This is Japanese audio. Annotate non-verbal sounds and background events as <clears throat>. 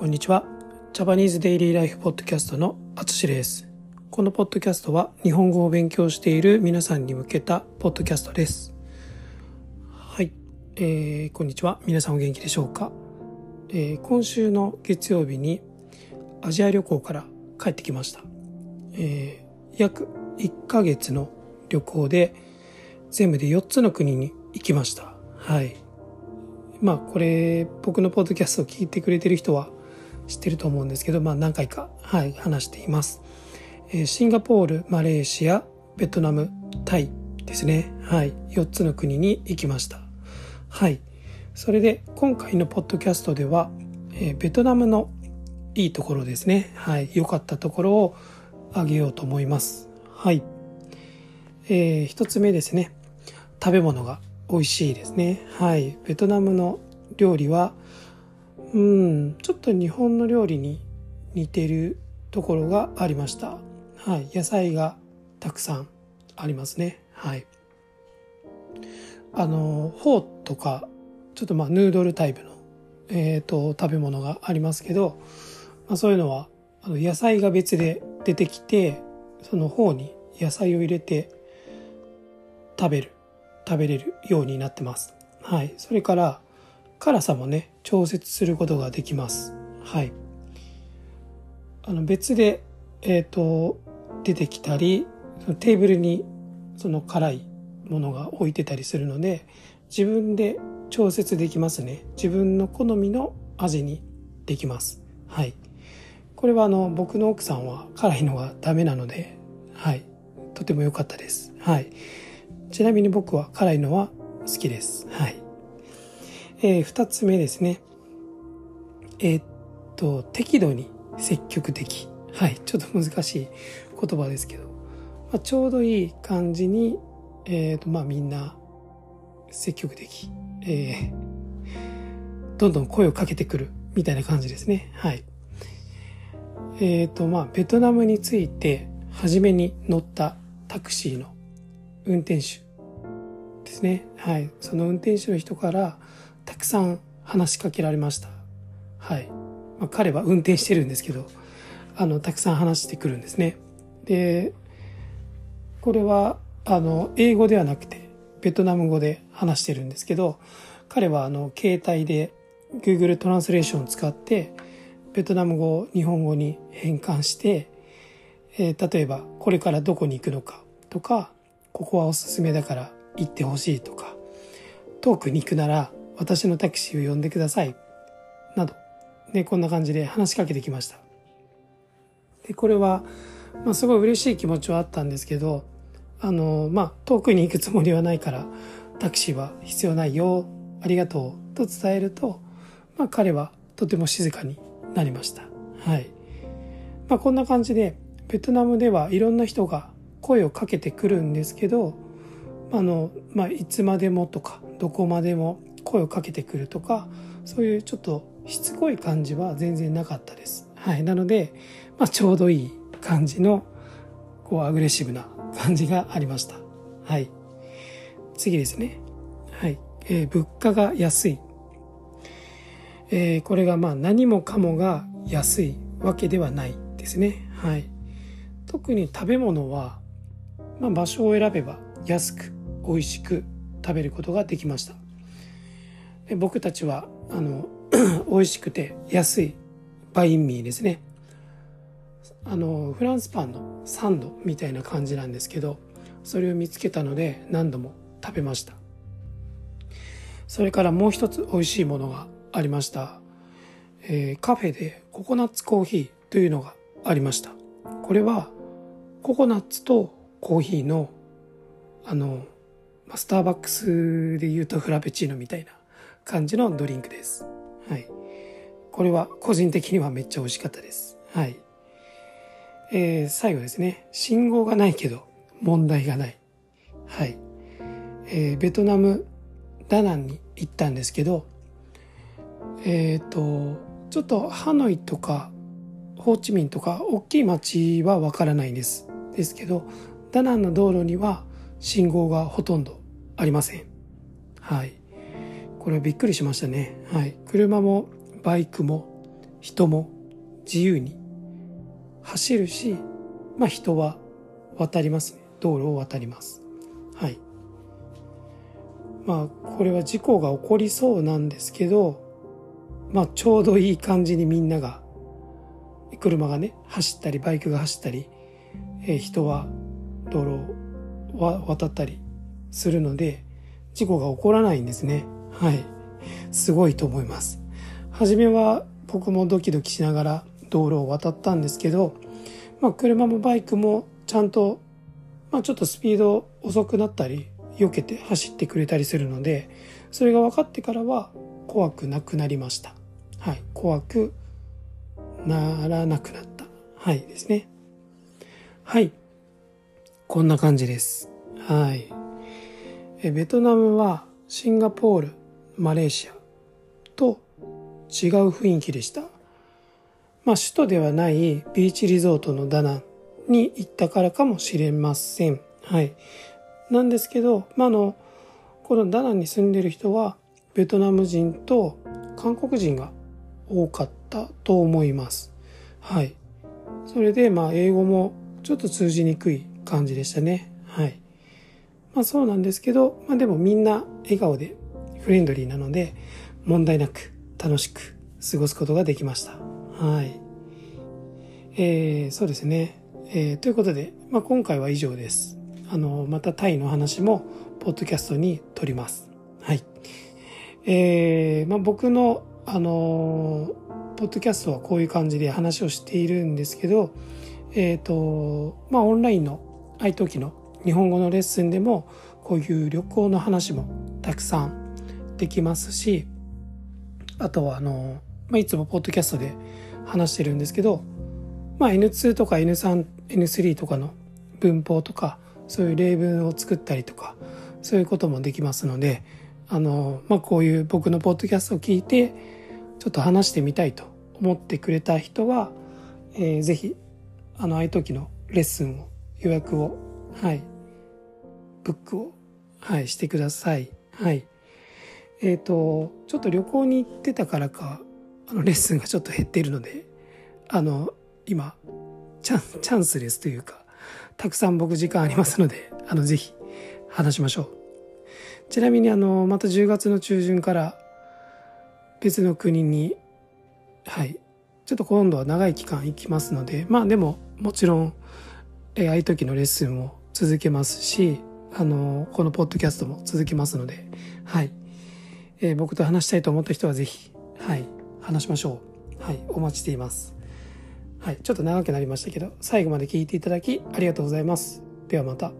こんにちは。ジャパニーズデイリーライフポッドキャストのあつしです。このポッドキャストは日本語を勉強している皆さんに向けたポッドキャストです。はい。えー、こんにちは。皆さんお元気でしょうか、えー、今週の月曜日にアジア旅行から帰ってきました。えー、約1ヶ月の旅行で全部で4つの国に行きました。はい。まあこれ僕のポッドキャストを聞いてくれてる人は知ってると思うんですけど、まあ何回か、はい、話しています。え、シンガポール、マレーシア、ベトナム、タイですね。はい。4つの国に行きました。はい。それで今回のポッドキャストでは、え、ベトナムのいいところですね。はい。良かったところをあげようと思います。はい。えー、一つ目ですね。食べ物が美味しいですね。はい。ベトナムの料理は、うん、ちょっと日本の料理に似てるところがありました。はい。野菜がたくさんありますね。はい。あの、フォーとか、ちょっとまあヌードルタイプの、えっ、ー、と、食べ物がありますけど、まあ、そういうのは、あの野菜が別で出てきて、その方に野菜を入れて食べる食べれるようになってます。はい。それから辛さもね、調節することができます。はい。あの別で、えっ、ー、と、出てきたり、そのテーブルにその辛いものが置いてたりするので、自分で調節できますね。自分の好みの味にできます。はい。これはあの、僕の奥さんは辛いのがダメなので、はい。とても良かったです。はい。ちなみに僕は辛いのは好きです。はい。えー、二つ目ですね。えー、っと、適度に積極的。はい。ちょっと難しい言葉ですけど、まあ、ちょうどいい感じに、えー、っと、まあみんな積極的。えー、どんどん声をかけてくるみたいな感じですね。はい。えっ、と、まあ、ベトナムについて初めに乗ったタクシーの運転手ですね。はい。その運転手の人からたくさん話しかけられました。はい。まあ、彼は運転してるんですけど、あの、たくさん話してくるんですね。で、これは、あの、英語ではなくて、ベトナム語で話してるんですけど、彼は、あの、携帯で Google トランスレーションを使って、ベトナム語を日本語に変換して、えー、例えば、これからどこに行くのかとか、ここはおすすめだから行ってほしいとか、遠くに行くなら私のタクシーを呼んでください。など、ね、こんな感じで話しかけてきました。で、これは、まあ、すごい嬉しい気持ちはあったんですけど、あの、まあ、遠くに行くつもりはないから、タクシーは必要ないよ、ありがとう、と伝えると、まあ、彼はとても静かになりました。はい。まあ、こんな感じで、ベトナムではいろんな人が声をかけてくるんですけどあの、まあ、いつまでもとかどこまでも声をかけてくるとかそういうちょっとしつこい感じは全然なかったです。はい、なので、まあ、ちょうどいい感じのこうアグレッシブな感じがありました。はい。次ですね。はい。えー、物価が安い。えー、これがまあ何もかもが安いわけではないですね。はい。特に食べ物はまあ、場所を選べば安く美味しく食べることができました僕たちはあの <clears throat> 美味しくて安いバインミーですね。あのフランスパンのサンドみたいな感じなんですけどそれを見つけたので何度も食べました。それからもう一つ美味しいものがありました、えー、カフェでココナッツコーヒーというのがありました。これはココナッツとコーヒーの、あの、スターバックスで言うとフラペチーノみたいな感じのドリンクです。はい。これは個人的にはめっちゃ美味しかったです。はい。えー、最後ですね。信号がないけど問題がない。はい。えー、ベトナム、ダナンに行ったんですけど、えっ、ー、と、ちょっとハノイとかホーチミンとか大きい街はわからないんです。ですけど、ダナンの道路には信号がほとんどありません。はい。これはびっくりしましたね。はい。車もバイクも人も自由に走るし、まあ人は渡りますね。道路を渡ります。はい。まあこれは事故が起こりそうなんですけど、まあちょうどいい感じにみんなが、車がね、走ったり、バイクが走ったり、えー、人は道路を渡ったりするので、事故が起こらないんですね。はい。すごいと思います。初めは僕もドキドキしながら道路を渡ったんですけど、まあ、車もバイクもちゃんと、まあ、ちょっとスピード遅くなったり避けて走ってくれたりするのでそれが分かってからは怖くなくなりました。はい。怖くならなくなった。はいですね。はい。こんな感じです。はい。えベトナムはシンガポール。マレーシアと違う雰囲気でしたまあ、首都ではないビーチリゾートのダナンに行ったからかもしれません。はい。なんですけど、まあ、あの、このダナンに住んでる人は、ベトナム人と韓国人が多かったと思います。はい。それで、まあ、英語もちょっと通じにくい感じでしたね。はい。まあ、そうなんですけど、まあ、でもみんな笑顔でフレンドリーなので、問題なく楽しく過ごすことができました。はい。えー、そうですね。えー、ということで、まあ、今回は以上です。あの、またタイの話も、ポッドキャストに撮ります。はい。えー、まあ、僕の、あのポッドキャストはこういう感じで話をしているんですけど、えっ、ー、と、まあ、オンラインの i t o k の日本語のレッスンでも、こういう旅行の話もたくさんできますし、あとは、あの、まあ、いつもポッドキャストで話してるんですけど、まあ、N2 とか N3、N3 とかの文法とかそういう例文を作ったりとかそういうこともできますのであの、まあ、こういう僕のポッドキャストを聞いてちょっと話してみたいと思ってくれた人は、えー、ぜひあのああいう時のレッスンを予約をはいブックをはいしてください。はい。えっ、ー、とちょっと旅行に行ってたからかあのレッスンがちょっと減っているのであの今チャンチャンスレスというかたくさん僕時間ありますのであのぜひ話しましょう。ちなみにあのまた10月の中旬から別の国にはいちょっと今度は長い期間行きますのでまあでももちろんえああいう時のレッスンも続けますしあのこのポッドキャストも続けますのではい、えー、僕と話したいと思った人はぜひはい話しましょう。はい、お待ちしています。はい、ちょっと長くなりましたけど、最後まで聞いていただきありがとうございます。ではまた。